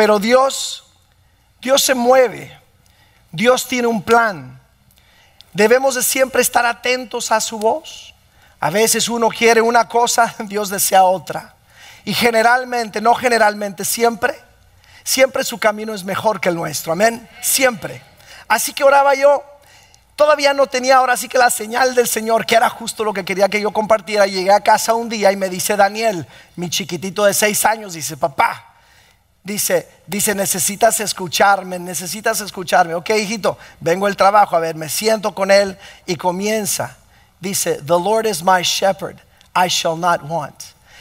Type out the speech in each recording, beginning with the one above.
Pero Dios, Dios se mueve. Dios tiene un plan. Debemos de siempre estar atentos a su voz. A veces uno quiere una cosa, Dios desea otra. Y generalmente, no generalmente, siempre, siempre su camino es mejor que el nuestro. Amén. Siempre. Así que oraba yo. Todavía no tenía ahora sí que la señal del Señor, que era justo lo que quería que yo compartiera. Llegué a casa un día y me dice Daniel, mi chiquitito de seis años, dice, papá, Dice, dice, necesitas escucharme, necesitas escucharme. Ok, hijito, vengo el trabajo, a ver, me siento con él y comienza. Dice, The Lord is my shepherd, I shall not want.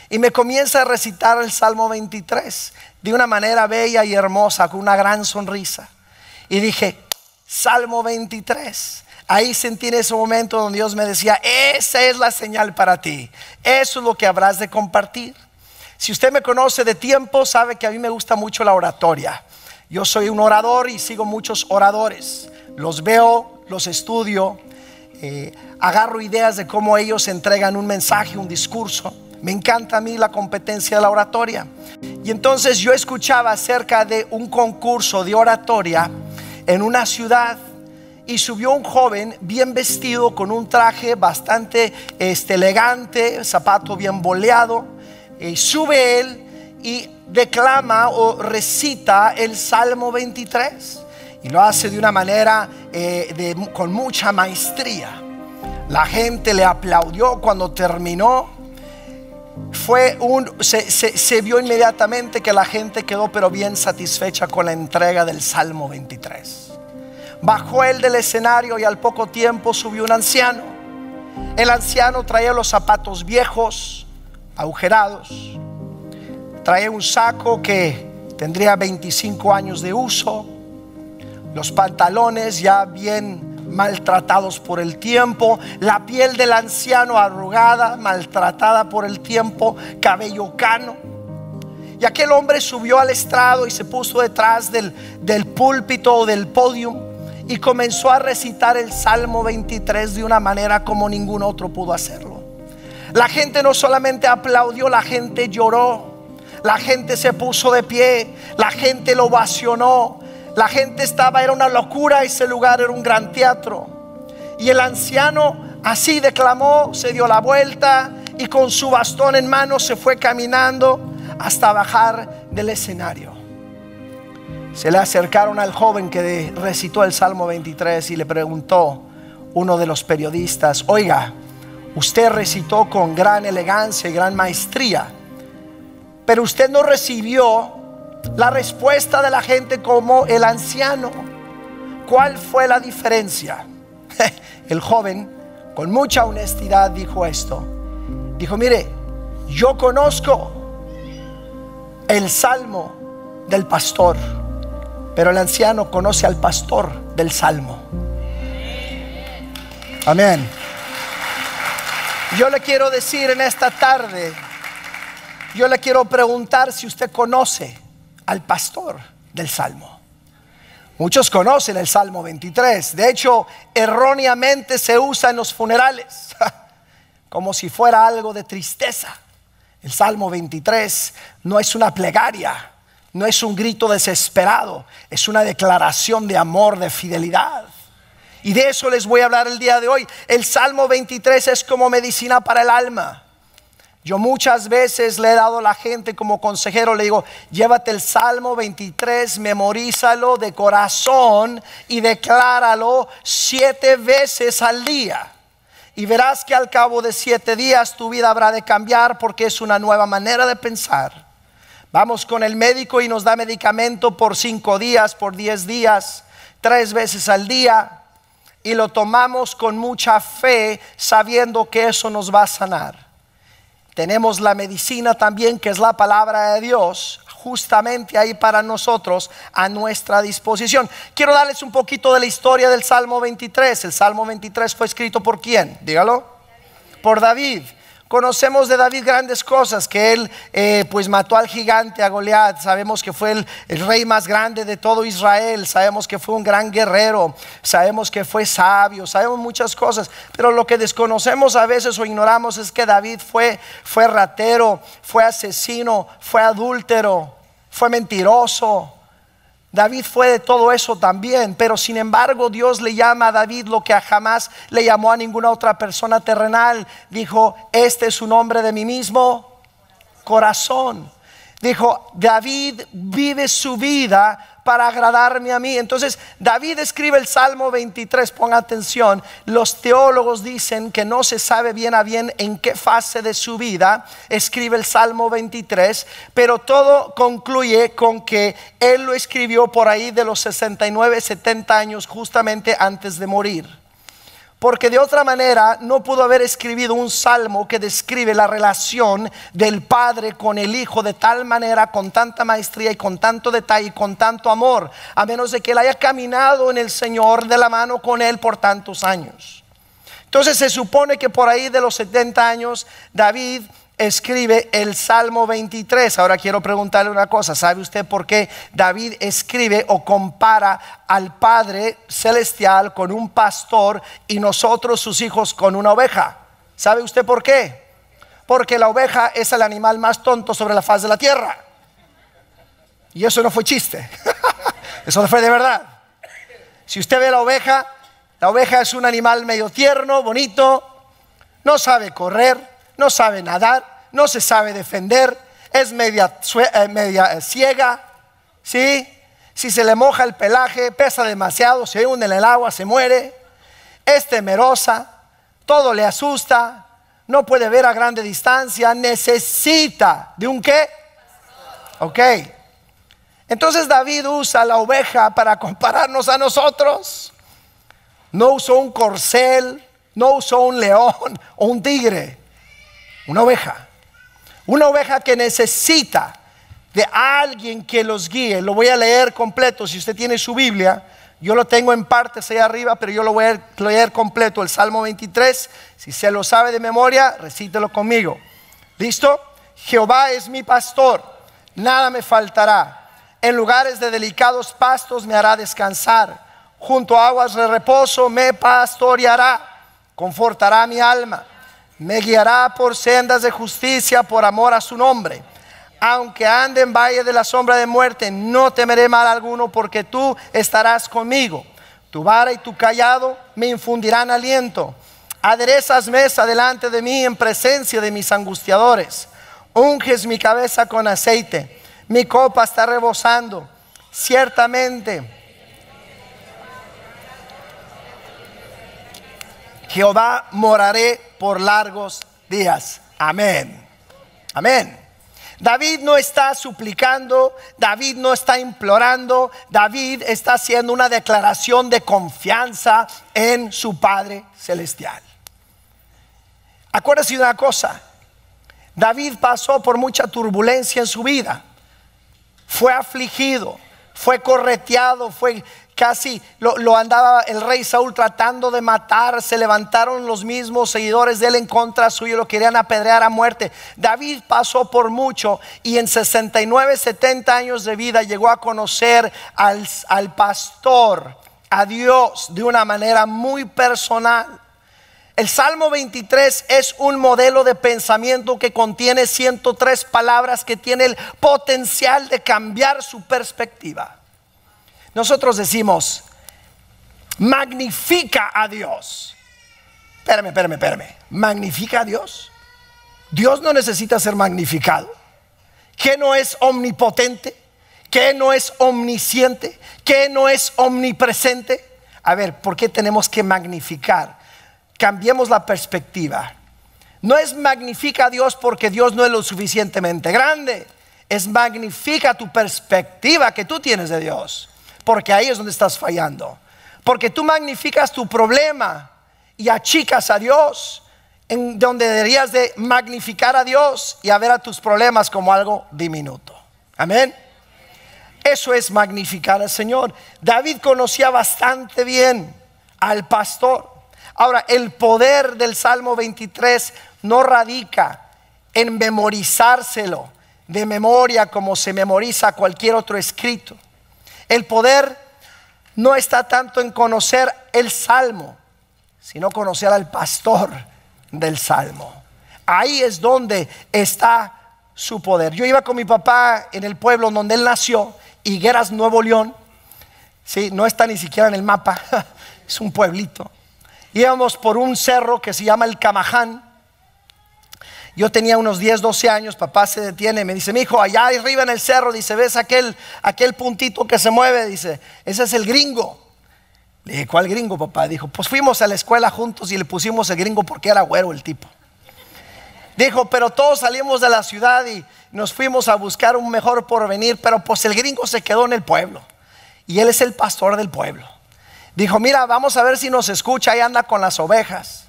Y me comienza a recitar el Salmo 23 de una manera bella y hermosa, con una gran sonrisa. Y dije, Salmo 23. Ahí sentí en ese momento donde Dios me decía, esa es la señal para ti. Eso es lo que habrás de compartir. Si usted me conoce de tiempo, sabe que a mí me gusta mucho la oratoria. Yo soy un orador y sigo muchos oradores. Los veo, los estudio, eh, agarro ideas de cómo ellos entregan un mensaje, un discurso. Me encanta a mí la competencia de la oratoria. Y entonces yo escuchaba acerca de un concurso de oratoria en una ciudad y subió un joven bien vestido con un traje bastante este, elegante, zapato bien boleado y sube él y declama o recita el Salmo 23. Y lo hace de una manera eh, con mucha maestría. La gente le aplaudió cuando terminó. Fue un, se, se vio inmediatamente que la gente quedó pero bien satisfecha con la entrega del Salmo 23. Bajó él del escenario y al poco tiempo subió un anciano. El anciano traía los zapatos viejos, agujerados. Trae un saco que tendría 25 años de uso. Los pantalones ya bien maltratados por el tiempo. La piel del anciano arrugada, maltratada por el tiempo. Cabello cano. Y aquel hombre subió al estrado y se puso detrás del, del púlpito o del podio y comenzó a recitar el Salmo 23 de una manera como ningún otro pudo hacerlo. La gente no solamente aplaudió, la gente lloró. La gente se puso de pie, la gente lo ovacionó. La gente estaba, era una locura, ese lugar era un gran teatro. Y el anciano así declamó, se dio la vuelta y con su bastón en mano se fue caminando hasta bajar del escenario. Se le acercaron al joven que recitó el Salmo 23 y le preguntó uno de los periodistas, oiga, Usted recitó con gran elegancia y gran maestría, pero usted no recibió la respuesta de la gente como el anciano. ¿Cuál fue la diferencia? El joven, con mucha honestidad, dijo esto. Dijo, mire, yo conozco el salmo del pastor, pero el anciano conoce al pastor del salmo. Amén. Yo le quiero decir en esta tarde, yo le quiero preguntar si usted conoce al pastor del Salmo. Muchos conocen el Salmo 23. De hecho, erróneamente se usa en los funerales, como si fuera algo de tristeza. El Salmo 23 no es una plegaria, no es un grito desesperado, es una declaración de amor, de fidelidad. Y de eso les voy a hablar el día de hoy. El Salmo 23 es como medicina para el alma. Yo muchas veces le he dado a la gente como consejero, le digo, llévate el Salmo 23, memorízalo de corazón y decláralo siete veces al día. Y verás que al cabo de siete días tu vida habrá de cambiar porque es una nueva manera de pensar. Vamos con el médico y nos da medicamento por cinco días, por diez días, tres veces al día y lo tomamos con mucha fe sabiendo que eso nos va a sanar. Tenemos la medicina también que es la palabra de Dios justamente ahí para nosotros a nuestra disposición. Quiero darles un poquito de la historia del Salmo 23. El Salmo 23 fue escrito por quién? Dígalo. Por David. Conocemos de David grandes cosas, que él eh, pues mató al gigante, a Goliat, sabemos que fue el, el, rey más grande de todo Israel, sabemos que fue un gran guerrero, sabemos que fue sabio, sabemos muchas cosas, pero lo que desconocemos a veces o ignoramos es que David fue, fue ratero, fue asesino, fue adúltero, fue mentiroso. David fue de todo eso también, pero sin embargo Dios le llama a David lo que jamás le llamó a ninguna otra persona terrenal. Dijo, este es un hombre de mí mismo corazón. Dijo, David vive su vida para agradarme a mí. Entonces, David escribe el Salmo 23, pon atención, los teólogos dicen que no se sabe bien a bien en qué fase de su vida escribe el Salmo 23, pero todo concluye con que él lo escribió por ahí de los 69, 70 años justamente antes de morir. Porque de otra manera no pudo haber escribido un salmo que describe la relación del Padre con el Hijo de tal manera, con tanta maestría y con tanto detalle y con tanto amor, a menos de que él haya caminado en el Señor de la mano con él por tantos años. Entonces se supone que por ahí de los 70 años David escribe el Salmo 23. Ahora quiero preguntarle una cosa. ¿Sabe usted por qué David escribe o compara al Padre Celestial con un pastor y nosotros sus hijos con una oveja? ¿Sabe usted por qué? Porque la oveja es el animal más tonto sobre la faz de la tierra. Y eso no fue chiste. eso fue de verdad. Si usted ve la oveja, la oveja es un animal medio tierno, bonito, no sabe correr, no sabe nadar, no se sabe defender, es media, eh, eh, ciega, ¿sí? Si se le moja el pelaje, pesa demasiado, se hunde en el agua, se muere, es temerosa, todo le asusta, no puede ver a grande distancia, necesita de un qué? Ok. Entonces David usa la oveja para compararnos a nosotros. No usó un corcel, no usó un león o un tigre. Una oveja. Una oveja que necesita de alguien que los guíe. Lo voy a leer completo. Si usted tiene su Biblia, yo lo tengo en partes ahí arriba, pero yo lo voy a leer completo. El Salmo 23. Si se lo sabe de memoria, recítelo conmigo. ¿Listo? Jehová es mi pastor, nada me faltará. En lugares de delicados pastos me hará descansar. Junto a aguas de reposo me pastoreará. Confortará mi alma me guiará por sendas de justicia por amor a su nombre. Aunque ande en valle de la sombra de muerte, no temeré mal alguno porque tú estarás conmigo. Tu vara y tu callado me infundirán aliento. Aderezas mesa delante de mí en presencia de mis angustiadores. Unges mi cabeza con aceite. Mi copa está rebosando. Ciertamente Jehová moraré por largos días. Amén. Amén. David no está suplicando, David no está implorando, David está haciendo una declaración de confianza en su Padre Celestial. Acuérdese de una cosa, David pasó por mucha turbulencia en su vida, fue afligido, fue correteado, fue casi lo, andaba el rey Saúl tratando de matar, se levantaron los mismos seguidores de él en contra suyo, lo querían apedrear a muerte. David pasó por mucho y en 69, 70 años de vida llegó a conocer al, al pastor, a Dios, de una manera muy personal. El Salmo 23 es un modelo de pensamiento que contiene 103 palabras que tiene el potencial de cambiar su perspectiva. Nosotros decimos, magnifica a Dios. Espérame, espérame, espérame. ¿Magnifica a Dios? Dios no necesita ser magnificado. ¿Que no es omnipotente? ¿Que no es omnisciente? ¿Que no es omnipresente? A ver, ¿por qué tenemos que magnificar? Cambiemos la perspectiva. No es magnifica a Dios porque Dios no es lo suficientemente grande. Es magnifica tu perspectiva que tú tienes de Dios porque ahí es donde estás fallando. Porque tú magnificas tu problema y achicas a Dios, en donde deberías de magnificar a Dios y a ver a tus problemas como algo diminuto. Amén. Eso es magnificar al Señor. David conocía bastante bien al pastor. Ahora, el poder del Salmo 23 no radica en memorizárselo de memoria como se memoriza cualquier otro escrito. El poder no está tanto en conocer el salmo, sino conocer al pastor del salmo. Ahí es donde está su poder. Yo iba con mi papá en el pueblo donde él nació, Higueras, Nuevo León. Sí, no está ni siquiera en el mapa, es un pueblito. Íbamos por un cerro que se llama el Camaján. Yo tenía unos 10, 12 años, papá se detiene, me dice, mi hijo, allá arriba en el cerro, dice, ¿ves aquel, aquel puntito que se mueve? Dice, ese es el gringo. Le dije, ¿cuál gringo, papá? Dijo, pues fuimos a la escuela juntos y le pusimos el gringo porque era güero el tipo. Dijo, pero todos salimos de la ciudad y nos fuimos a buscar un mejor porvenir, pero pues el gringo se quedó en el pueblo. Y él es el pastor del pueblo. Dijo, mira, vamos a ver si nos escucha, ahí anda con las ovejas.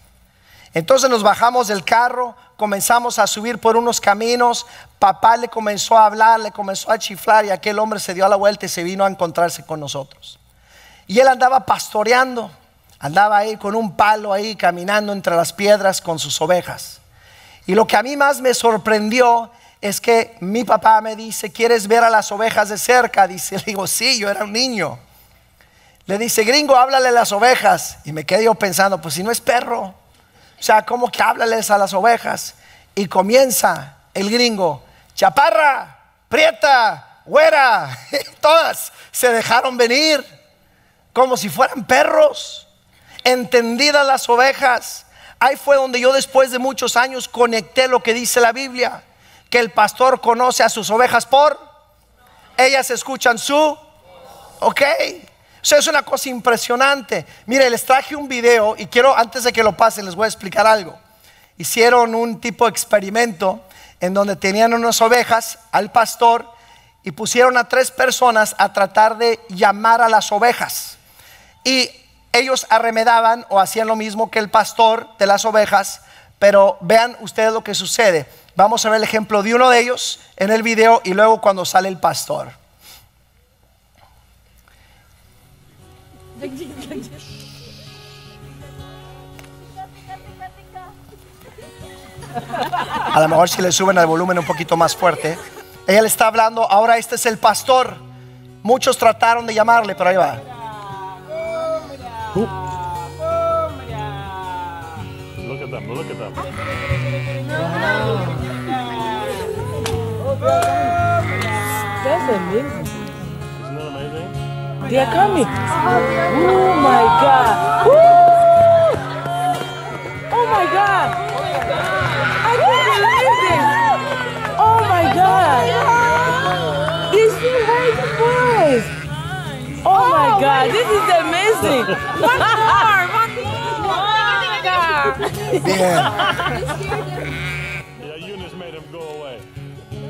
Entonces nos bajamos del carro, comenzamos a subir por unos caminos, papá le comenzó a hablar, le comenzó a chiflar y aquel hombre se dio a la vuelta y se vino a encontrarse con nosotros. Y él andaba pastoreando, andaba ahí con un palo ahí caminando entre las piedras con sus ovejas. Y lo que a mí más me sorprendió es que mi papá me dice, ¿quieres ver a las ovejas de cerca? Dice, le digo, sí, yo era un niño. Le dice, gringo, háblale a las ovejas. Y me quedé yo pensando, pues si no es perro. O sea, ¿cómo que háblales a las ovejas? Y comienza el gringo, chaparra, prieta, güera. todas se dejaron venir como si fueran perros. Entendidas las ovejas. Ahí fue donde yo después de muchos años conecté lo que dice la Biblia, que el pastor conoce a sus ovejas por, ellas escuchan su, ok. O sea, es una cosa impresionante. Mire, les traje un video y quiero, antes de que lo pasen, les voy a explicar algo. Hicieron un tipo de experimento en donde tenían unas ovejas al pastor y pusieron a tres personas a tratar de llamar a las ovejas. Y ellos arremedaban o hacían lo mismo que el pastor de las ovejas, pero vean ustedes lo que sucede. Vamos a ver el ejemplo de uno de ellos en el video y luego cuando sale el pastor. A lo mejor si le suben el volumen un poquito más fuerte. Ella le está hablando, ahora este es el pastor. Muchos trataron de llamarle, pero ahí va. Look at them, look at them. That's amazing. They are coming. Oh my God. Woo! Oh my God. I can't believe this. Oh my God. These two white boys. Oh my God. This is amazing. One more. One more. Yeah, Eunice made him go away.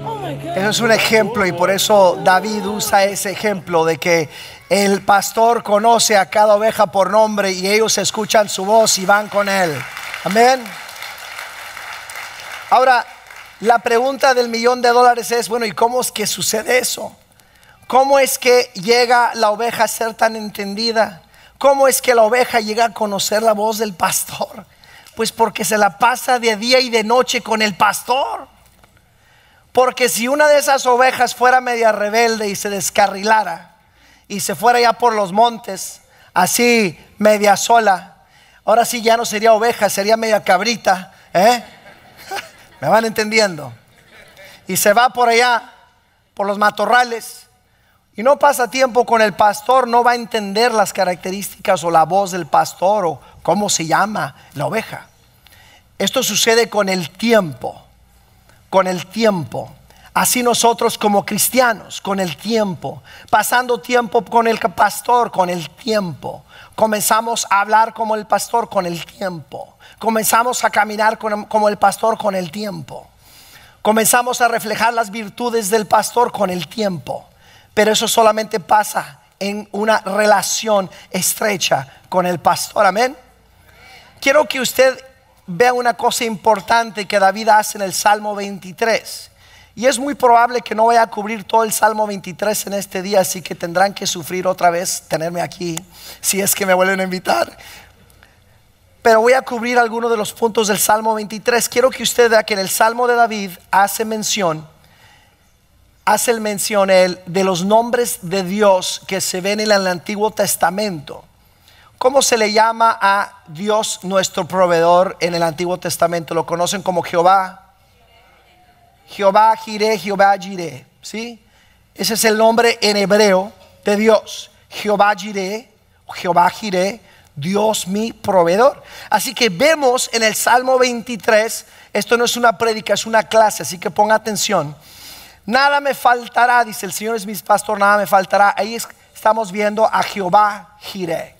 Oh my God. Eso es un ejemplo y por eso David usa ese ejemplo de que el pastor conoce a cada oveja por nombre y ellos escuchan su voz y van con él. Amén. Ahora, la pregunta del millón de dólares es, bueno, ¿y cómo es que sucede eso? ¿Cómo es que llega la oveja a ser tan entendida? ¿Cómo es que la oveja llega a conocer la voz del pastor? Pues porque se la pasa de día y de noche con el pastor. Porque si una de esas ovejas fuera media rebelde y se descarrilara y se fuera ya por los montes, así media sola, ahora sí ya no sería oveja, sería media cabrita, ¿eh? ¿Me van entendiendo? Y se va por allá, por los matorrales, y no pasa tiempo con el pastor, no va a entender las características o la voz del pastor o cómo se llama la oveja. Esto sucede con el tiempo con el tiempo. Así nosotros como cristianos, con el tiempo, pasando tiempo con el pastor, con el tiempo. Comenzamos a hablar como el pastor con el tiempo. Comenzamos a caminar como el pastor con el tiempo. Comenzamos a reflejar las virtudes del pastor con el tiempo. Pero eso solamente pasa en una relación estrecha con el pastor. Amén. Quiero que usted vea una cosa importante que David hace en el Salmo 23. Y es muy probable que no vaya a cubrir todo el Salmo 23 en este día, así que tendrán que sufrir otra vez tenerme aquí, si es que me vuelven a invitar. Pero voy a cubrir algunos de los puntos del Salmo 23. Quiero que usted vea que en el Salmo de David hace mención, hace el mención él, de los nombres de Dios que se ven en el Antiguo Testamento. ¿Cómo se le llama a Dios nuestro proveedor en el Antiguo Testamento? Lo conocen como Jehová. Jehová Jireh, Jehová Jireh. ¿Sí? Ese es el nombre en hebreo de Dios. Jehová Jireh, Jehová Jireh, Dios mi proveedor. Así que vemos en el Salmo 23, esto no es una prédica, es una clase, así que ponga atención. Nada me faltará, dice el Señor es mi pastor, nada me faltará. Ahí es- estamos viendo a Jehová Jireh.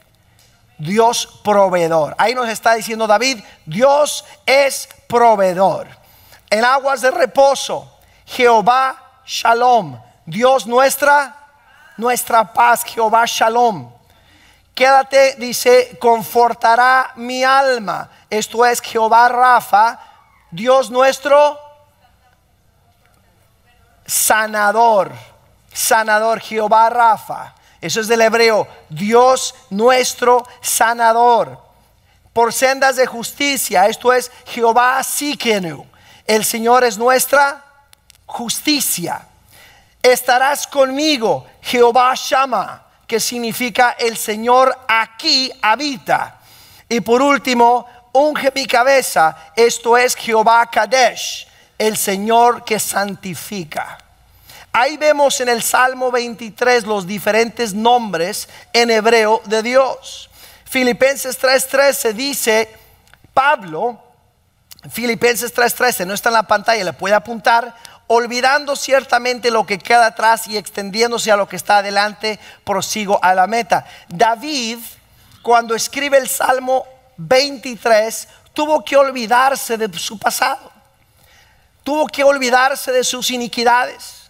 Dios proveedor. Ahí nos está diciendo David, Dios es proveedor. En aguas de reposo, Jehová Shalom. Dios nuestra, nuestra paz, Jehová Shalom. Quédate, dice, confortará mi alma. Esto es Jehová Rafa, Dios nuestro sanador. Sanador, Jehová Rafa. Eso es del hebreo, Dios nuestro sanador. Por sendas de justicia, esto es Jehová Sikenu. El Señor es nuestra justicia. Estarás conmigo, Jehová Shama, que significa el Señor aquí habita. Y por último, unge mi cabeza, esto es Jehová Kadesh, el Señor que santifica. Ahí vemos en el Salmo 23 los diferentes nombres en hebreo de Dios. Filipenses 3:13 dice, Pablo, Filipenses 3:13, no está en la pantalla, le puede apuntar, olvidando ciertamente lo que queda atrás y extendiéndose a lo que está adelante, prosigo a la meta. David, cuando escribe el Salmo 23, tuvo que olvidarse de su pasado, tuvo que olvidarse de sus iniquidades.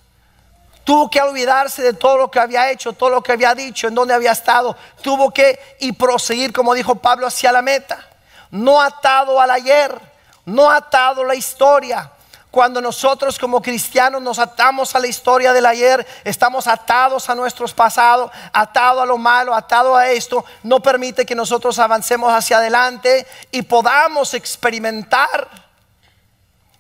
Tuvo que olvidarse de todo lo que había hecho, todo lo que había dicho, en donde había estado. Tuvo que y proseguir, como dijo Pablo, hacia la meta. No atado al ayer, no atado a la historia. Cuando nosotros como cristianos nos atamos a la historia del ayer, estamos atados a nuestros pasados, atados a lo malo, atados a esto, no permite que nosotros avancemos hacia adelante y podamos experimentar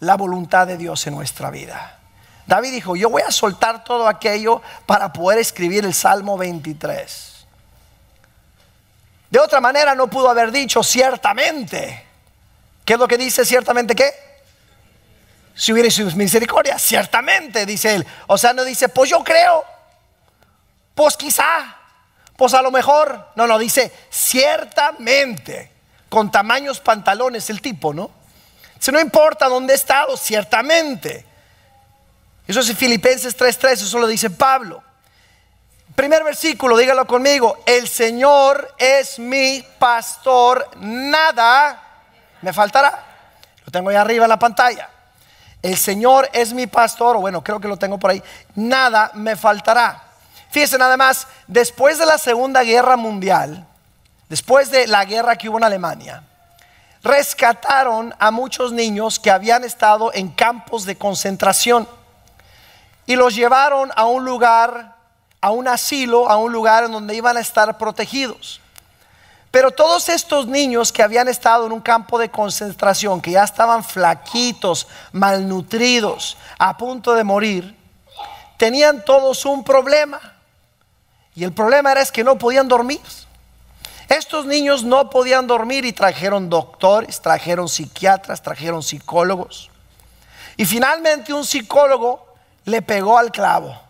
la voluntad de Dios en nuestra vida. David dijo, yo voy a soltar todo aquello para poder escribir el Salmo 23. De otra manera no pudo haber dicho ciertamente. ¿Qué es lo que dice ciertamente qué? Si hubiera su misericordia, ciertamente, dice él. O sea, no dice, pues yo creo, pues quizá, pues a lo mejor. No, no, dice ciertamente, con tamaños pantalones el tipo, ¿no? Si no importa dónde he estado, ciertamente. Eso es en Filipenses 3:3, eso lo dice Pablo. Primer versículo, dígalo conmigo. El Señor es mi pastor, nada me faltará. Lo tengo ahí arriba en la pantalla. El Señor es mi pastor, o bueno, creo que lo tengo por ahí. Nada me faltará. Fíjense nada más, después de la Segunda Guerra Mundial, después de la guerra que hubo en Alemania, rescataron a muchos niños que habían estado en campos de concentración y los llevaron a un lugar, a un asilo, a un lugar en donde iban a estar protegidos. Pero todos estos niños que habían estado en un campo de concentración, que ya estaban flaquitos, malnutridos, a punto de morir, tenían todos un problema. Y el problema era es que no podían dormir. Estos niños no podían dormir y trajeron doctores, trajeron psiquiatras, trajeron psicólogos. Y finalmente un psicólogo le pegó al clavo.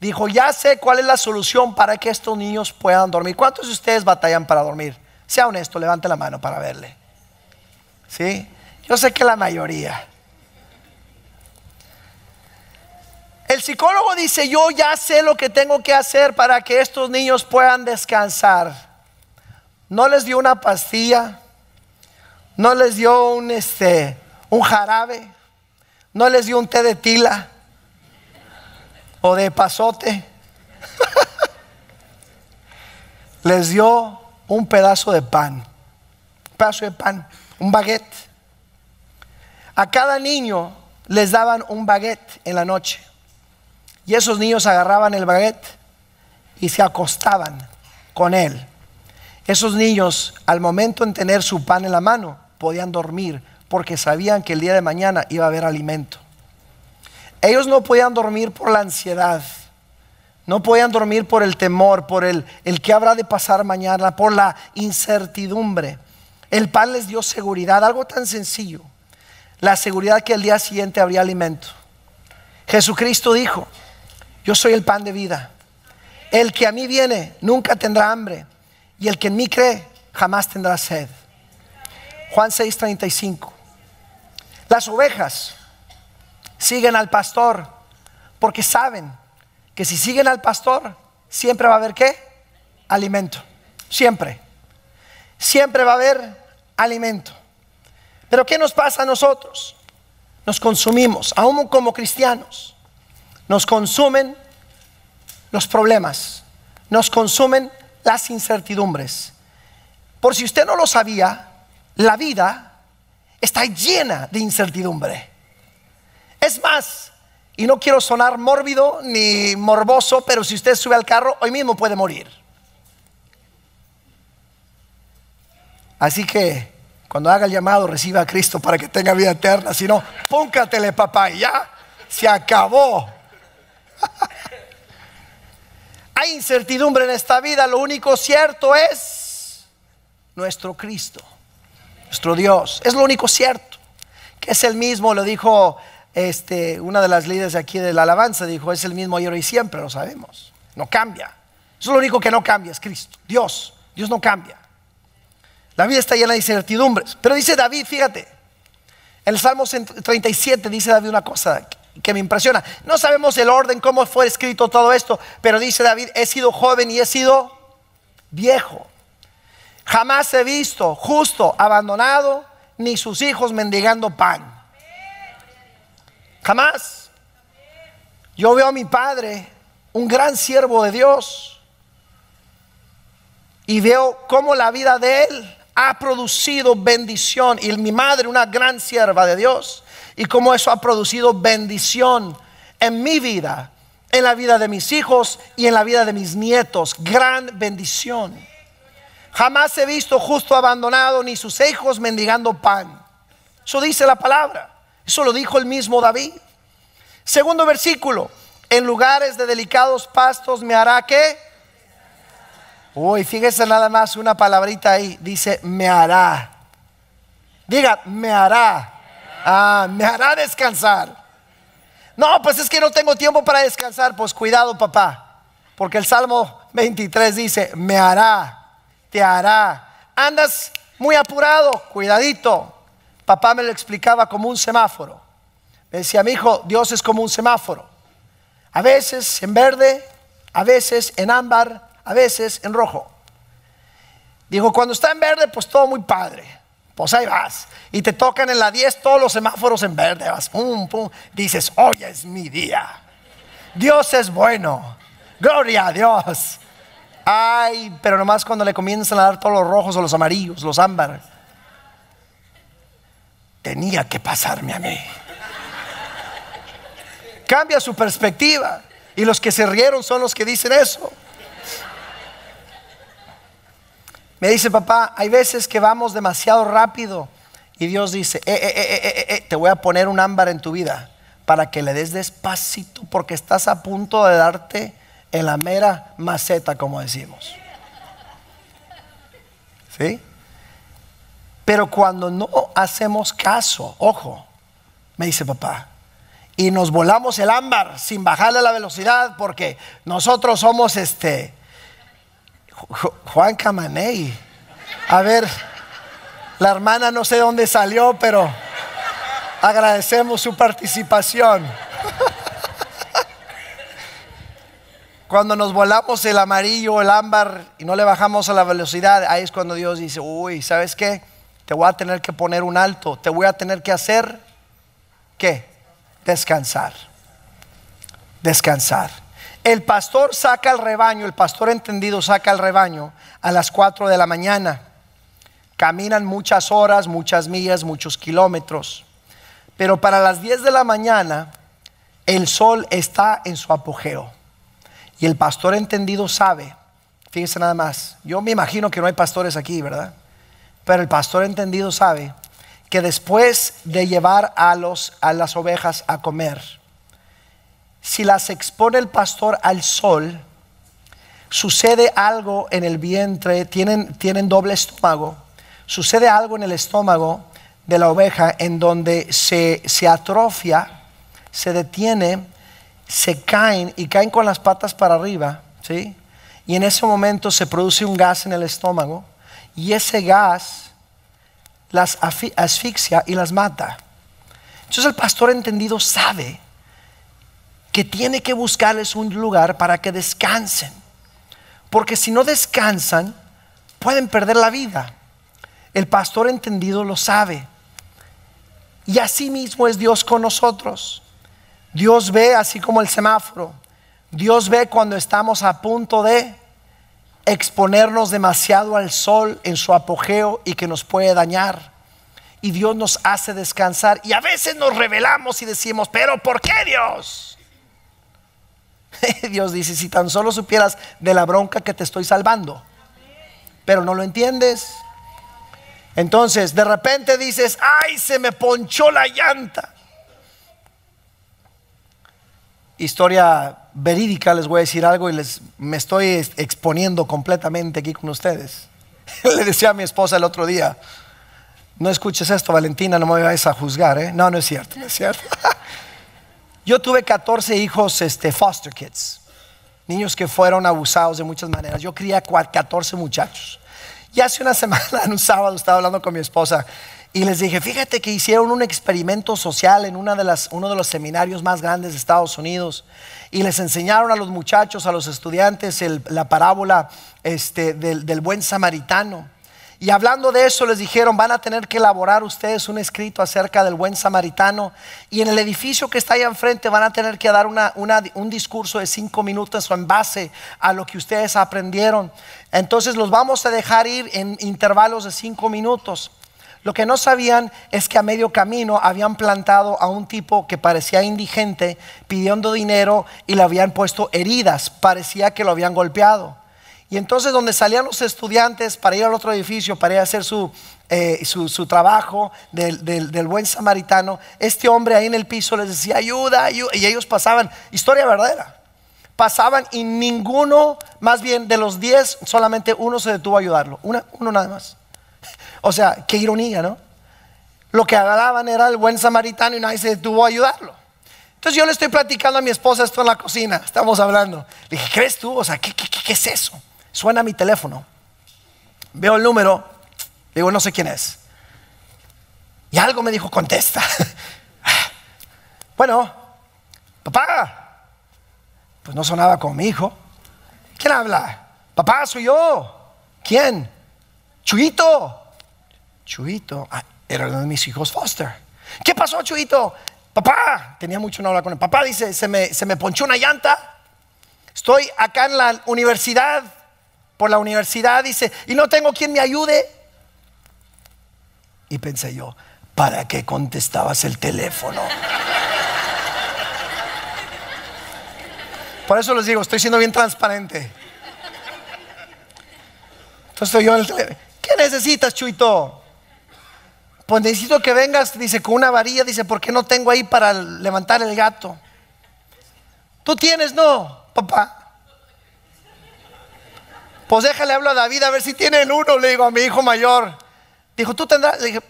Dijo, ya sé cuál es la solución para que estos niños puedan dormir. ¿Cuántos de ustedes batallan para dormir? Sea honesto, levante la mano para verle. ¿Sí? Yo sé que la mayoría. El psicólogo dice, yo ya sé lo que tengo que hacer para que estos niños puedan descansar. No les dio una pastilla, no les dio un, este, un jarabe, no les dio un té de tila de pasote. les dio un pedazo de pan, un pedazo de pan, un baguette. A cada niño les daban un baguette en la noche. Y esos niños agarraban el baguette y se acostaban con él. Esos niños, al momento en tener su pan en la mano, podían dormir porque sabían que el día de mañana iba a haber alimento. Ellos no podían dormir por la ansiedad, no podían dormir por el temor, por el, que habrá de pasar mañana, por la incertidumbre. El pan les dio seguridad, algo tan sencillo. la seguridad que el día siguiente habría alimento. Jesucristo dijo, yo soy el pan de vida. El que a mí viene nunca tendrá hambre y el que en mí cree jamás tendrá sed. Juan 6:35. Las ovejas siguen al pastor porque saben que si siguen al pastor siempre va a haber qué? Alimento. Siempre. Siempre va a haber alimento. Pero ¿qué nos pasa a nosotros? Nos consumimos, aún como cristianos. Nos consumen los problemas, nos consumen las incertidumbres. Por si usted no lo sabía, la vida está llena de incertidumbre. Es más, y no quiero sonar mórbido ni morboso, pero si usted sube al carro, hoy mismo puede morir. Así que cuando haga el llamado, reciba a Cristo para que tenga vida eterna. Si no, póncatele, papá, y ya se acabó. Hay incertidumbre en esta vida. Lo único cierto es nuestro Cristo, nuestro Dios. Es lo único cierto. Que es el mismo, lo dijo este, una de las líderes aquí de la alabanza, dijo, es el mismo ayer y siempre, lo sabemos. No cambia. Eso es lo único que no cambia, es Cristo. Dios, Dios no cambia. La vida está llena de incertidumbres. Pero dice David, fíjate, en el Salmo 37 dice David una cosa que me impresiona. No sabemos el orden, cómo fue escrito todo esto, pero dice David, he sido joven y he sido viejo. Jamás he visto justo abandonado, ni sus hijos mendigando pan. Jamás. Yo veo a mi padre, un gran siervo de Dios, y veo cómo la vida de él ha producido bendición. Y mi madre, una gran sierva de Dios. Y cómo eso ha producido bendición en mi vida, en la vida de mis hijos y en la vida de mis nietos. Gran bendición. Jamás he visto justo abandonado ni sus hijos mendigando pan. Eso dice la palabra. Eso lo dijo el mismo David. Segundo versículo. En lugares de delicados pastos me hará que Uy, fíjese nada más una palabrita ahí. Dice, me hará. Diga, me hará. Ah, me hará descansar. No, pues es que no tengo tiempo para descansar. Pues cuidado, papá. Porque el Salmo 23 dice, me hará, te hará. Andas muy apurado, cuidadito. Papá me lo explicaba como un semáforo. Me decía, mi hijo, Dios es como un semáforo. A veces en verde, a veces en ámbar, a veces en rojo. Dijo, cuando está en verde, pues todo muy padre. Pues ahí vas. Y te tocan en la 10 todos los semáforos en verde. Vas, pum, pum. Dices, hoy es mi día. Dios es bueno. Gloria a Dios. Ay, pero nomás cuando le comienzan a dar todos los rojos o los amarillos, los ámbar. Tenía que pasarme a mí. Cambia su perspectiva. Y los que se rieron son los que dicen eso. Me dice, papá, hay veces que vamos demasiado rápido y Dios dice, eh, eh, eh, te voy a poner un ámbar en tu vida para que le des despacito porque estás a punto de darte en la mera maceta, como decimos. ¿Sí? Pero cuando no hacemos caso, ojo, me dice papá, y nos volamos el ámbar sin bajarle la velocidad porque nosotros somos este Juan Camaney. A ver, la hermana no sé dónde salió, pero agradecemos su participación. Cuando nos volamos el amarillo el ámbar y no le bajamos a la velocidad, ahí es cuando Dios dice, uy, ¿sabes qué? Te voy a tener que poner un alto, te voy a tener que hacer, ¿qué? Descansar. Descansar. El pastor saca el rebaño, el pastor entendido saca el rebaño a las 4 de la mañana. Caminan muchas horas, muchas millas, muchos kilómetros. Pero para las 10 de la mañana el sol está en su apogeo. Y el pastor entendido sabe, fíjese nada más, yo me imagino que no hay pastores aquí, ¿verdad? Pero el pastor entendido sabe que después de llevar a, los, a las ovejas a comer, si las expone el pastor al sol, sucede algo en el vientre, tienen, tienen doble estómago, sucede algo en el estómago de la oveja en donde se, se atrofia, se detiene, se caen y caen con las patas para arriba, ¿sí? Y en ese momento se produce un gas en el estómago y ese gas las asfixia y las mata. Entonces el pastor entendido sabe que tiene que buscarles un lugar para que descansen. Porque si no descansan, pueden perder la vida. El pastor entendido lo sabe. Y así mismo es Dios con nosotros. Dios ve así como el semáforo. Dios ve cuando estamos a punto de exponernos demasiado al sol en su apogeo y que nos puede dañar. Y Dios nos hace descansar. Y a veces nos revelamos y decimos, pero ¿por qué Dios? Dios dice, si tan solo supieras de la bronca que te estoy salvando, pero no lo entiendes. Entonces, de repente dices, ay, se me ponchó la llanta. Historia verídica, les voy a decir algo y les me estoy ex- exponiendo completamente aquí con ustedes. Le decía a mi esposa el otro día, no escuches esto, Valentina, no me vayas a juzgar, ¿eh? No, no es cierto, no es cierto. Yo tuve 14 hijos este, foster kids, niños que fueron abusados de muchas maneras. Yo crié a cua- 14 muchachos. Y hace una semana, en un sábado, estaba hablando con mi esposa y les dije, fíjate que hicieron un experimento social en una de las, uno de los seminarios más grandes de Estados Unidos y les enseñaron a los muchachos, a los estudiantes, el- la parábola este, del, buen samaritano. Y hablando de eso, les dijeron, van a tener que elaborar ustedes un escrito acerca del buen samaritano. Y en el edificio que está allá enfrente van a tener que dar una- un discurso de cinco minutos en base a lo que ustedes aprendieron. Entonces los vamos a dejar ir en intervalos de cinco minutos. Lo que no sabían es que a medio camino habían plantado a un tipo que parecía indigente pidiendo dinero y le habían puesto heridas. Parecía que lo habían golpeado. Y entonces donde salían los estudiantes para ir al otro edificio, para ir a hacer su, eh, su, trabajo del, del- buen samaritano, este hombre ahí en el piso les decía, ayuda, ayuda, y ellos pasaban, historia verdadera, pasaban y ninguno, más bien de los diez, solamente uno se detuvo a ayudarlo, uno nada más. O sea, qué ironía, ¿no? Lo que hablaban era el buen samaritano y nadie se detuvo a ayudarlo. Entonces yo le estoy platicando a mi esposa esto en la cocina, estamos hablando. Le dije, ¿crees tú? O sea, ¿qué, qué, es eso? Suena mi teléfono. Veo el número, digo, no sé quién es. Y algo me dijo, contesta. bueno, papá. Pues no sonaba como mi hijo. ¿Quién habla? Papá, soy yo. ¿Quién? Chuito. Chuito. Ah, era uno de mis hijos Foster. ¿Qué pasó, Chuito? Papá, tenía mucho no hablar con él. Papá dice, se me, se me ponchó una llanta. Estoy acá en la universidad, por la universidad, dice, y no tengo quien me ayude. Y pensé yo, ¿para qué contestabas el teléfono? Por eso les digo, estoy siendo bien transparente. Entonces estoy yo en el teléfono. ¿Qué necesitas, Chuito? Pues necesito que vengas, dice, con una varilla, dice, porque no tengo ahí para levantar el gato. ¿Tú tienes? No, papá. Pues déjale, hablo a David a ver si tiene el uno, le digo a mi hijo mayor. Dijo, tú tendrás, le dije,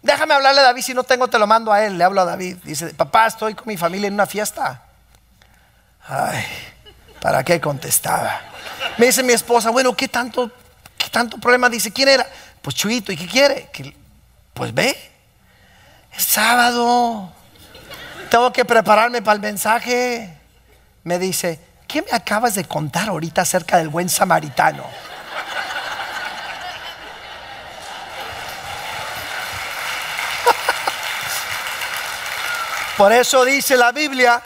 déjame hablarle a David, si no tengo te lo mando a él, le hablo a David. Dice, papá, estoy con mi familia en una fiesta. Ay, ¿para qué contestaba? Me dice mi esposa, bueno, ¿qué tanto, qué tanto problema? Dice, ¿quién era? Pues Chuito, ¿y qué quiere? Que, pues ve, es sábado, tengo que prepararme para el mensaje. Me dice, ¿qué me acabas de contar ahorita acerca del buen samaritano? Por eso dice la Biblia,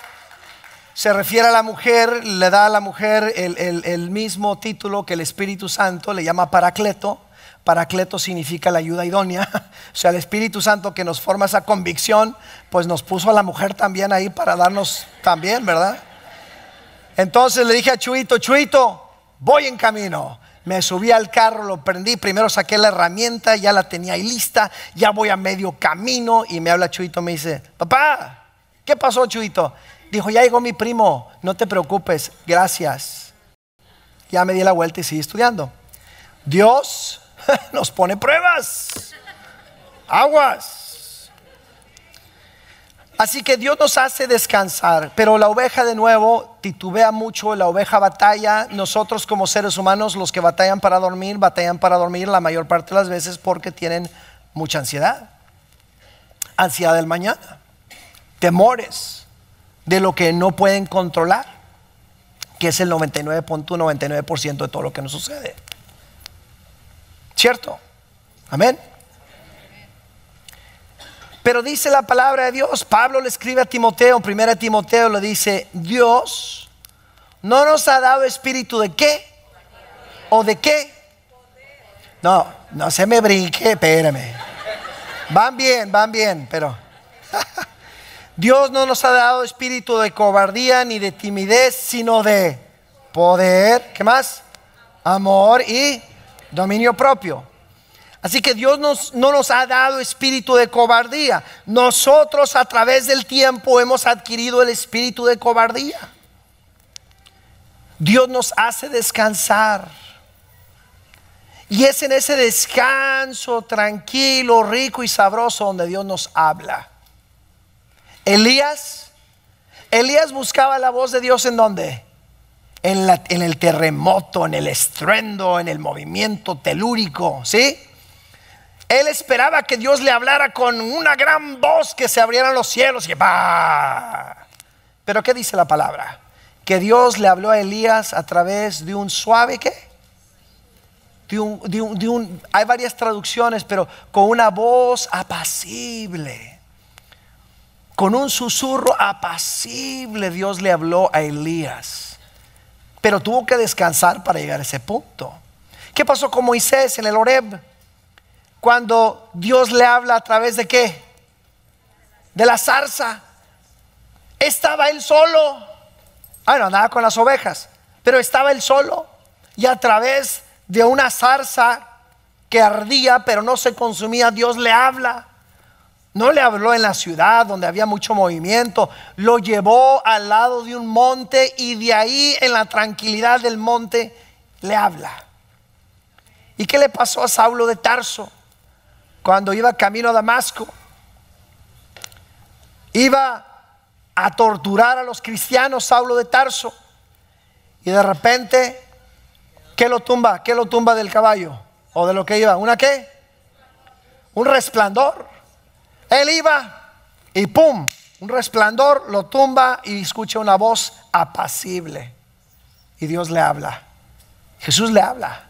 se refiere a la mujer, le da a la mujer el, mismo título que el Espíritu Santo, le llama Paracleto. Paracleto significa la ayuda idónea. O sea, el Espíritu Santo que nos forma esa convicción, pues nos puso a la mujer también ahí para darnos también, ¿verdad? Entonces le dije a Chuito, Chuito, voy en camino. Me subí al carro, lo prendí, primero saqué la herramienta, ya la tenía ahí lista, ya voy a medio camino y me habla Chuito, me dice, papá, ¿qué pasó Chuito? Dijo, ya llegó mi primo, no te preocupes, gracias. Ya me di la vuelta y seguí estudiando. Dios nos pone pruebas, aguas. Así que Dios nos hace descansar, pero la oveja de nuevo titubea mucho, la oveja batalla. Nosotros como seres humanos, los que batallan para dormir, batallan para dormir la mayor parte de las veces porque tienen mucha ansiedad. Ansiedad del mañana, temores de lo que no pueden controlar, que es el 99.99% de todo lo que nos sucede. ¿Cierto? Amén. Pero dice la palabra de Dios, Pablo le escribe a Timoteo, en primera Timoteo le dice, Dios no nos ha dado espíritu de qué o de qué. No, no se me brinque, espérame. Van bien, van bien, pero Dios no nos ha dado espíritu de cobardía ni de timidez, sino de poder, ¿qué más? Amor y dominio propio. Así que Dios nos- no nos ha dado espíritu de cobardía. Nosotros a través del tiempo hemos adquirido el espíritu de cobardía. Dios nos hace descansar. Y es en ese descanso tranquilo, rico y sabroso donde Dios nos habla. Elías, Elías buscaba la voz de Dios en donde? En, el terremoto, en el estruendo, en el movimiento telúrico, ¿sí? Él esperaba que Dios le hablara con una gran voz que se abrieran los cielos y ¡bah! Pero ¿qué dice la palabra? Que Dios le habló a Elías a través de un suave ¿qué? Hay varias traducciones, pero con una voz apacible. Con un susurro apacible Dios le habló a Elías. Pero tuvo que descansar para llegar a ese punto. ¿Qué pasó con Moisés en el Horeb? Cuando Dios le habla a través de qué? De la zarza. Estaba él solo. Ah, no, andaba con las ovejas. Pero estaba él solo. Y a través de una zarza que ardía, pero no se consumía, Dios le habla. No le habló en la ciudad donde había mucho movimiento, lo llevó al lado de un monte y de ahí en la tranquilidad del monte le habla. ¿Y qué le pasó a Saulo de Tarso cuando iba camino a Damasco? Iba a torturar a los cristianos Saulo de Tarso y de repente, ¿qué lo tumba? ¿Qué lo tumba del caballo? ¿O de lo que iba? ¿Una qué? Un resplandor. Él iba y pum, un resplandor lo tumba y escucha una voz apacible. Y Dios le habla. Jesús le habla.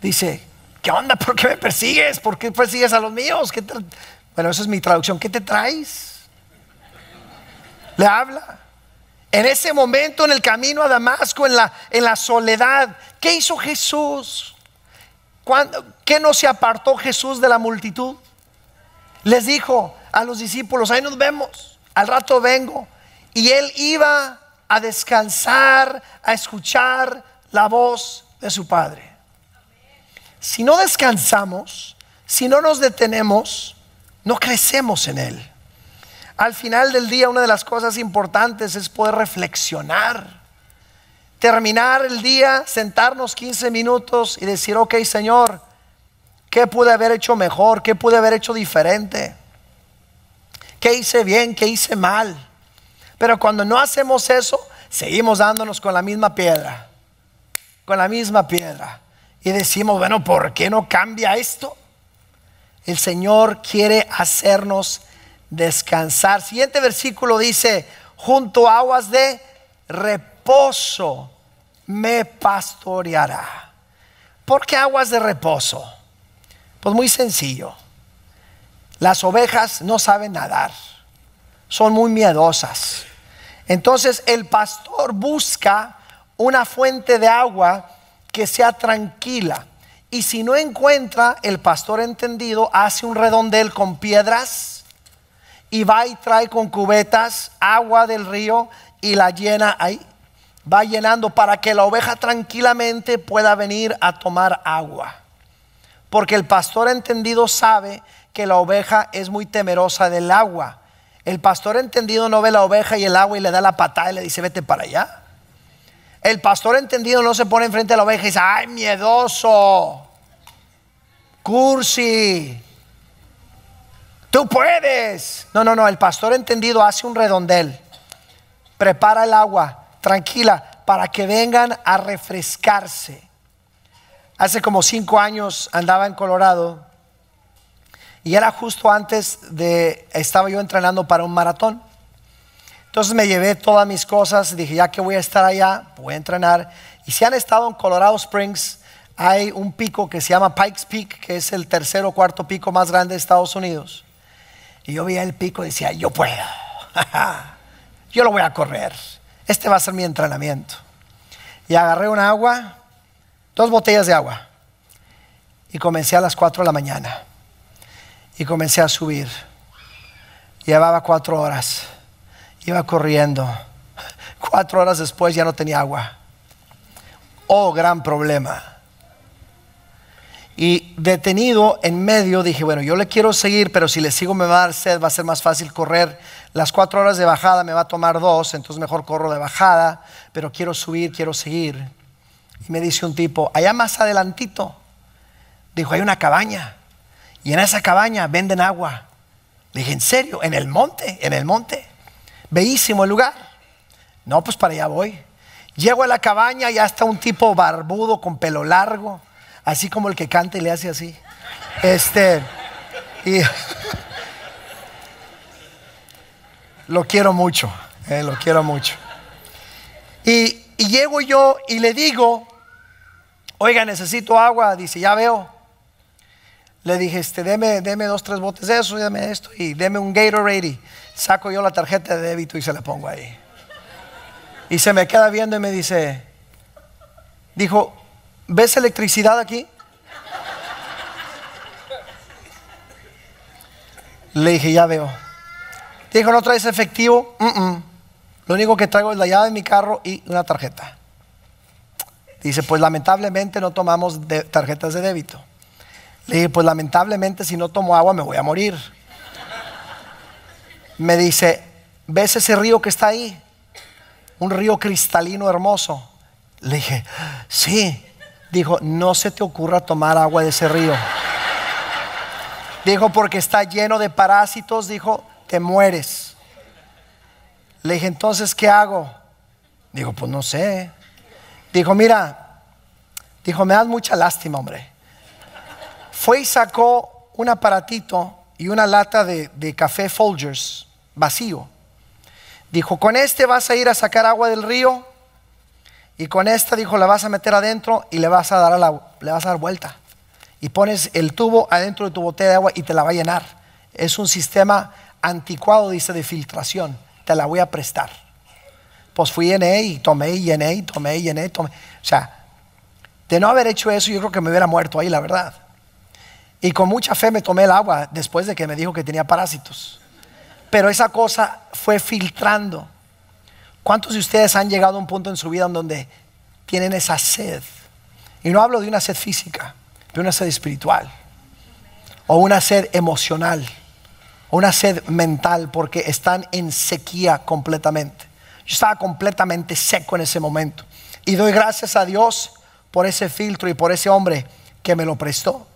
Dice, ¿qué onda? ¿Por qué me persigues? ¿Por qué persigues a los míos? ¿Qué tra- bueno, esa es mi traducción. ¿Qué te traes? Le habla. En ese momento, en el camino a Damasco, en la, en la soledad, ¿qué hizo Jesús? ¿Cuándo- ¿Qué no se apartó Jesús de la multitud? Les dijo a los discípulos, ahí nos vemos, al rato vengo. Y él iba a descansar, a escuchar la voz de su Padre. Si no descansamos, si no nos detenemos, no crecemos en Él. Al final del día, una de las cosas importantes es poder reflexionar. Terminar el día, sentarnos 15 minutos y decir, ok Señor, ¿qué pude haber hecho mejor? ¿Qué pude haber hecho diferente? ¿Qué hice bien? ¿Qué hice mal? Pero cuando no hacemos eso, seguimos dándonos con la misma piedra. Con la misma piedra. Y decimos, bueno, ¿por qué no cambia esto? El Señor quiere hacernos descansar. Siguiente versículo dice, junto a aguas de reposo me pastoreará. ¿Por qué aguas de reposo? Pues muy sencillo. Las ovejas no saben nadar. Son muy miedosas. Entonces el pastor busca una fuente de agua que sea tranquila. Y si no encuentra, el pastor entendido hace un redondel con piedras y va y trae con cubetas agua del río y la llena ahí. Va llenando para que la oveja tranquilamente pueda venir a tomar agua. Porque el pastor entendido sabe que la oveja es muy temerosa del agua. El pastor entendido no ve la oveja y el agua y le da la patada y le dice, vete para allá. El pastor entendido no se pone enfrente de la oveja y dice, ay, miedoso, cursi. Tú puedes. No, no, no. El pastor entendido hace un redondel. Prepara el agua, tranquila, para que vengan a refrescarse. Hace como cinco años andaba en Colorado y era justo antes de, estaba yo entrenando para un maratón. Entonces me llevé todas mis cosas, dije, ya que voy a estar allá, voy a entrenar. Y si han estado en Colorado Springs, hay un pico que se llama Pikes Peak, que es el tercer o cuarto pico más grande de Estados Unidos. Y yo veía el pico y decía, yo puedo, yo lo voy a correr, este va a ser mi entrenamiento. Y agarré un agua, dos botellas de agua, y comencé a las 4 de la mañana. Y comencé a subir. Llevaba cuatro horas, iba corriendo. Cuatro horas después ya no tenía agua. Oh, gran problema. Y detenido en medio dije, bueno, yo le quiero seguir, pero si le sigo me va a dar sed, va a ser más fácil correr. Las cuatro horas de bajada me va a tomar dos, entonces mejor corro de bajada, pero quiero subir, quiero seguir. Y me dice un tipo, allá más adelantito, dijo, hay una cabaña. Y en esa cabaña venden agua. Le dije, ¿en serio? ¿En el monte? ¿En el monte? Bellísimo el lugar. No, pues para allá voy. Llego a la cabaña y ya está un tipo barbudo con pelo largo así como el que canta y le hace así. Este, y lo quiero mucho, eh, lo quiero mucho. Y, y llego yo y le digo, oiga, necesito agua, dice, ya veo. Le dije, este, deme, deme dos, tres botes de eso, deme esto y deme un Gatorade. Saco yo la tarjeta de débito y se la pongo ahí. Y se me queda viendo y me dice, dijo, ¿ves electricidad aquí? Le dije, ya veo. Dijo, ¿no traes efectivo? Mm, mm. Lo único que traigo es la llave de mi carro y una tarjeta. Dice, pues lamentablemente no tomamos tarjetas de débito. Le dije, pues lamentablemente si no tomo agua me voy a morir. Me dice, ¿ves ese río que está ahí? Un río cristalino hermoso. Le dije, sí. Dijo, no se te ocurra tomar agua de ese río. Dijo, porque está lleno de parásitos, dijo, te mueres. Le dije, entonces, ¿qué hago? Dijo, pues no sé. Dijo, mira, dijo, me das mucha lástima, hombre. Fue y sacó un aparatito y una lata de, de café Folgers vacío. Dijo, con este vas a ir a sacar agua del río y con esta, dijo, la vas a meter adentro y le vas a dar, a la, le vas a dar vuelta. Y pones el tubo adentro de tu botella de agua y te la va a llenar. Es un sistema anticuado, dice, de filtración. Te la voy a prestar. Pues fui llené y tomé y llené y tomé y llené. Tomé. O sea, de no haber hecho eso, yo creo que me hubiera muerto ahí, la verdad. Y con mucha fe me tomé el agua después de que me dijo que tenía parásitos. Pero esa cosa fue filtrando. ¿Cuántos de ustedes han llegado a un punto en su vida en donde tienen esa sed? Y no hablo de una sed física, de una sed espiritual, o una sed emocional, o una sed mental, porque están en sequía completamente. Yo estaba completamente seco en ese momento. Y doy gracias a Dios por ese filtro y por ese hombre que me lo prestó.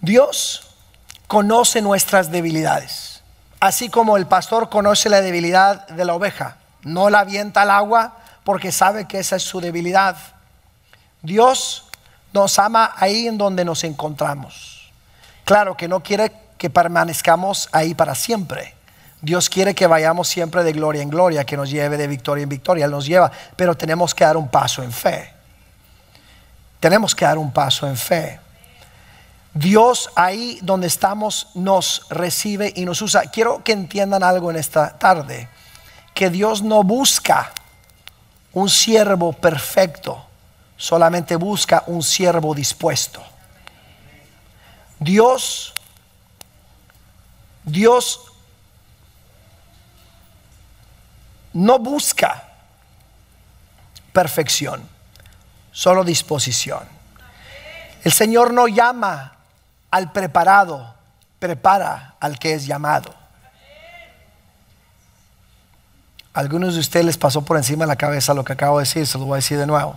Dios conoce nuestras debilidades así como el pastor conoce la debilidad de la oveja, no la avienta al agua porque sabe que esa es su debilidad. Dios nos ama ahí en donde nos encontramos. Claro que no quiere que permanezcamos ahí para siempre. Dios quiere que vayamos siempre de gloria en gloria, que nos lleve de victoria en victoria. Él nos lleva, pero tenemos que dar un paso en fe. Tenemos que dar un paso en fe. Dios ahí donde estamos nos recibe y nos usa. Quiero que entiendan algo en esta tarde, que Dios no busca un siervo perfecto, solamente busca un siervo dispuesto. Dios, Dios no busca perfección, solo disposición. El Señor no llama al preparado, prepara al que es llamado. algunos de ustedes les pasó por encima de la cabeza lo que acabo de decir, se lo voy a decir de nuevo.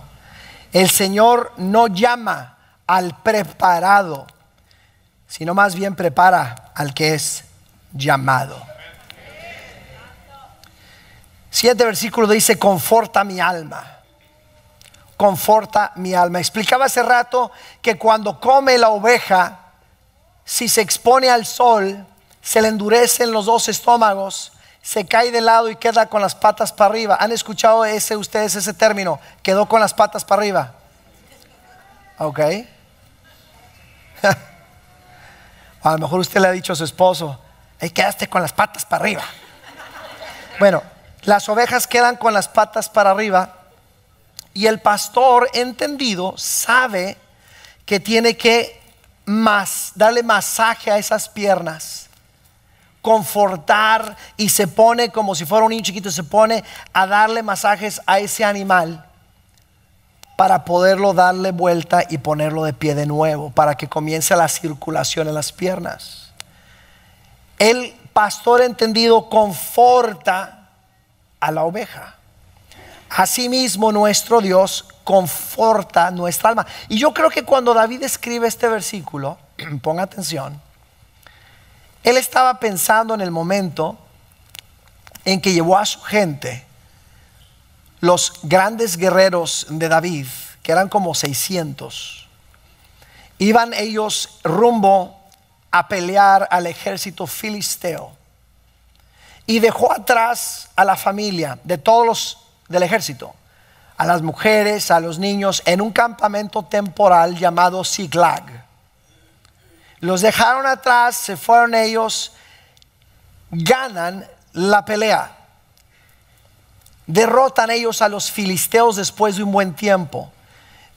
El Señor no llama al preparado, sino más bien prepara al que es llamado. Siete versículo dice, conforta mi alma. Conforta mi alma. Explicaba hace rato que cuando come la oveja, si se expone al sol, se le endurecen los dos estómagos, se cae de lado y queda con las patas para arriba. ¿Han escuchado ese ustedes ese término? Quedó con las patas para arriba. Ok. a lo mejor usted le ha dicho a su esposo, hey, quedaste con las patas para arriba. Bueno, las ovejas quedan con las patas para arriba y el pastor entendido sabe que tiene que más, darle masaje a esas piernas, confortar y se pone como si fuera un niño chiquito, se pone a darle masajes a ese animal para poderlo darle vuelta y ponerlo de pie de nuevo, para que comience la circulación en las piernas. El pastor entendido conforta a la oveja. Asimismo, nuestro Dios conforta nuestra alma. Y yo creo que cuando David escribe este versículo, ponga atención, él estaba pensando en el momento en que llevó a su gente los grandes guerreros de David, que eran como 600, iban ellos rumbo a pelear al ejército filisteo y dejó atrás a la familia de todos los del ejército, a las mujeres, a los niños, en un campamento temporal llamado Siglag. Los dejaron atrás, se fueron ellos, ganan la pelea derrotan ellos a los filisteos después de un buen tiempo.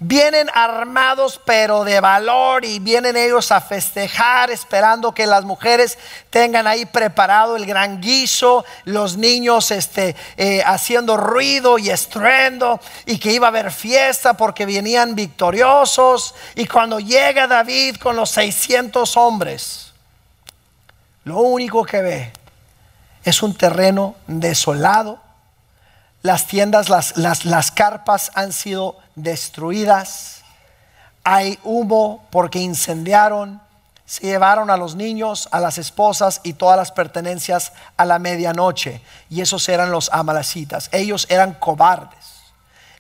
Vienen armados pero de valor y vienen ellos a festejar esperando que las mujeres tengan ahí preparado el gran guiso, los niños este, eh, haciendo ruido y estruendo y que iba a haber fiesta porque venían victoriosos. Y cuando llega David con los 600 hombres, lo único que ve es un terreno desolado las tiendas, las, las, carpas han sido destruidas. Hay humo porque incendiaron. Se llevaron a los niños, a las esposas y todas las pertenencias a la medianoche. Y esos eran los amalacitas. Ellos eran cobardes.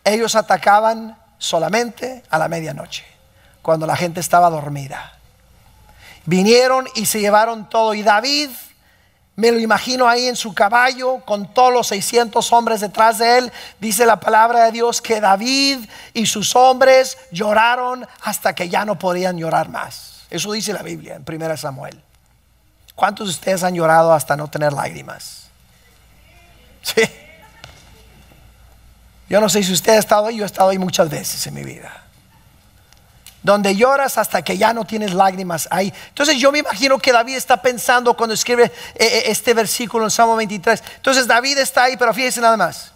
Ellos atacaban solamente a la medianoche, cuando la gente estaba dormida. Vinieron y se llevaron todo. Y David me lo imagino ahí en su caballo con todos los 600 hombres detrás de él. Dice la palabra de Dios que David y sus hombres lloraron hasta que ya no podían llorar más. Eso dice la Biblia en 1 Samuel. ¿Cuántos de ustedes han llorado hasta no tener lágrimas? Sí. Yo no sé si usted ha estado ahí, yo he estado ahí muchas veces en mi vida donde lloras hasta que ya no tienes lágrimas ahí. Entonces yo me imagino que David está pensando cuando escribe eh, eh, este versículo en Salmo 23. Entonces David está ahí, pero fíjese nada más.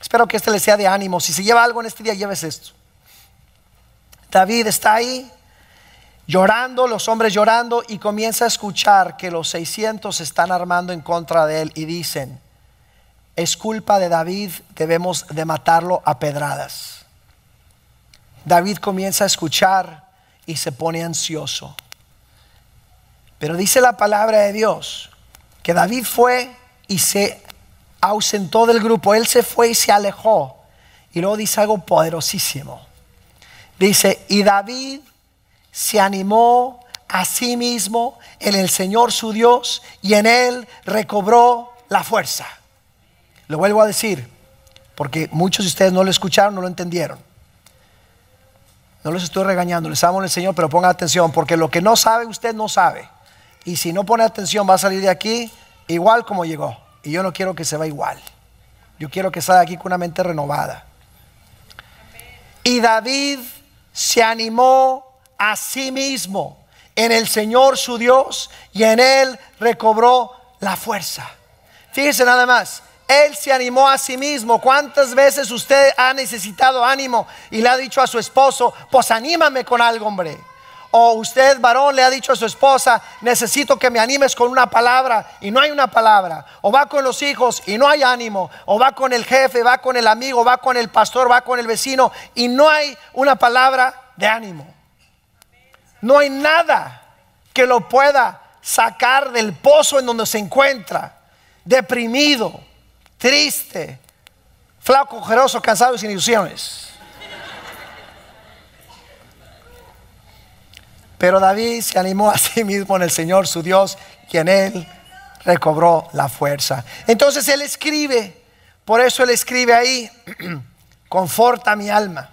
Espero que este le sea de ánimo. Si se lleva algo en este día, lleves esto. David está ahí llorando, los hombres llorando, y comienza a escuchar que los 600 están armando en contra de él y dicen, es culpa de David, debemos de matarlo a pedradas. David comienza a escuchar y se pone ansioso. Pero dice la palabra de Dios que David fue y se ausentó del grupo. Él se fue y se alejó. Y luego dice algo poderosísimo. Dice, y David se animó a sí mismo en el Señor su Dios y en él recobró la fuerza. Lo vuelvo a decir, porque muchos de ustedes no lo escucharon, no lo entendieron. No los estoy regañando, les amo en el Señor, pero ponga atención, porque lo que no sabe usted no sabe. Y si no pone atención va a salir de aquí igual como llegó. Y yo no quiero que se vaya igual. Yo quiero que salga aquí con una mente renovada. Y David se animó a sí mismo en el Señor su Dios y en él recobró la fuerza. Fíjese nada más, él se animó a sí mismo. ¿Cuántas veces usted ha necesitado ánimo y le ha dicho a su esposo, pues anímame con algo, hombre? O usted, varón, le ha dicho a su esposa, necesito que me animes con una palabra y no hay una palabra. O va con los hijos y no hay ánimo. O va con el jefe, va con el amigo, va con el pastor, va con el vecino y no hay una palabra de ánimo. No hay nada que lo pueda sacar del pozo en donde se encuentra, deprimido, triste, flaco, ojeroso, cansado y sin ilusiones. Pero David se animó a sí mismo en el Señor su Dios y en él recobró la fuerza. Entonces él escribe, por eso él escribe ahí, conforta mi alma,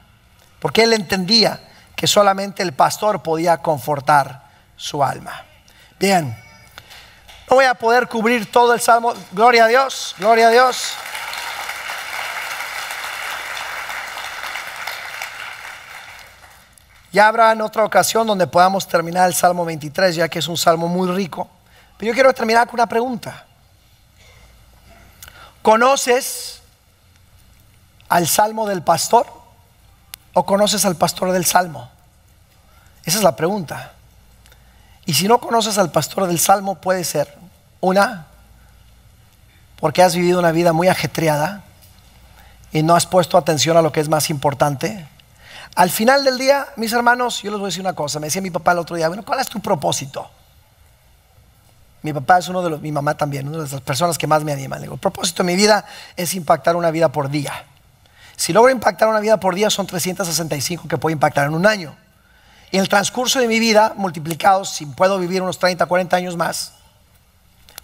porque él entendía que solamente el pastor podía confortar su alma. Bien, no voy a poder cubrir todo el salmo, gloria a Dios, gloria a Dios. Ya habrá en otra ocasión donde podamos terminar el Salmo 23, ya que es un salmo muy rico. Pero yo quiero terminar con una pregunta. ¿Conoces al Salmo del pastor o conoces al pastor del Salmo? Esa es la pregunta. Y si no conoces al pastor del Salmo, puede ser una, porque has vivido una vida muy ajetreada y no has puesto atención a lo que es más importante. Al final del día, mis hermanos, yo les voy a decir una cosa. Me decía mi papá el otro día, bueno, ¿cuál es tu propósito? Mi papá es uno de los, mi mamá también, una de las personas que más me animan. Le digo, el propósito de mi vida es impactar una vida por día. Si logro impactar una vida por día, son 365 que puedo impactar en un año. En el transcurso de mi vida, multiplicados, si puedo vivir unos 30, 40 años más,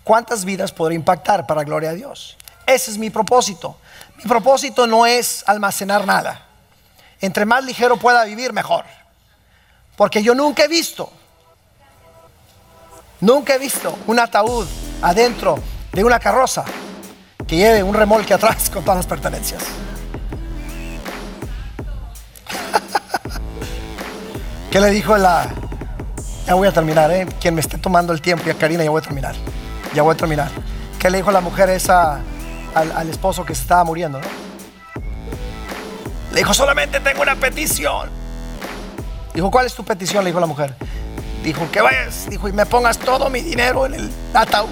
¿cuántas vidas podré impactar para gloria a Dios? Ese es mi propósito. Mi propósito no es almacenar nada. Entre más ligero pueda vivir, mejor. Porque yo nunca he visto, nunca he visto un ataúd adentro de una carroza que lleve un remolque atrás con todas las pertenencias. ¿Qué le dijo la... Ya voy a terminar, ¿eh? Quien me esté tomando el tiempo, y a Karina, ya voy a terminar. Ya voy a terminar. ¿Qué le dijo la mujer esa al, al esposo que se estaba muriendo, no? Le dijo, solamente tengo una petición. Dijo, ¿cuál es tu petición? Le dijo la mujer. Dijo, que vayas, dijo, y me pongas todo mi dinero en el ataúd.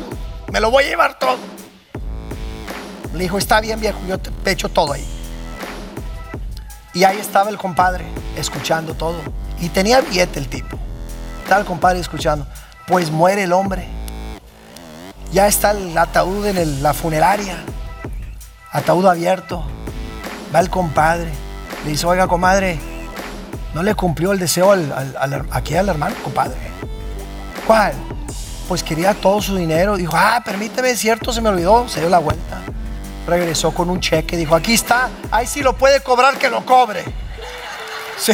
Me lo voy a llevar todo. Le dijo, está bien viejo, yo te echo todo ahí. Y ahí estaba el compadre, escuchando todo. Y tenía billete el tipo. El compadre escuchando. Pues muere el hombre. Ya está el ataúd en la funeraria. Ataúd abierto. Va el compadre. Le dice, oiga, comadre, no le cumplió el deseo al- aquí al hermano, compadre. ¿Cuál? Pues quería todo su dinero. Dijo, ah, permíteme, es cierto, se me olvidó. Se dio la vuelta. Regresó con un cheque. Dijo, aquí está. Ahí sí lo puede cobrar, que lo cobre. Sí.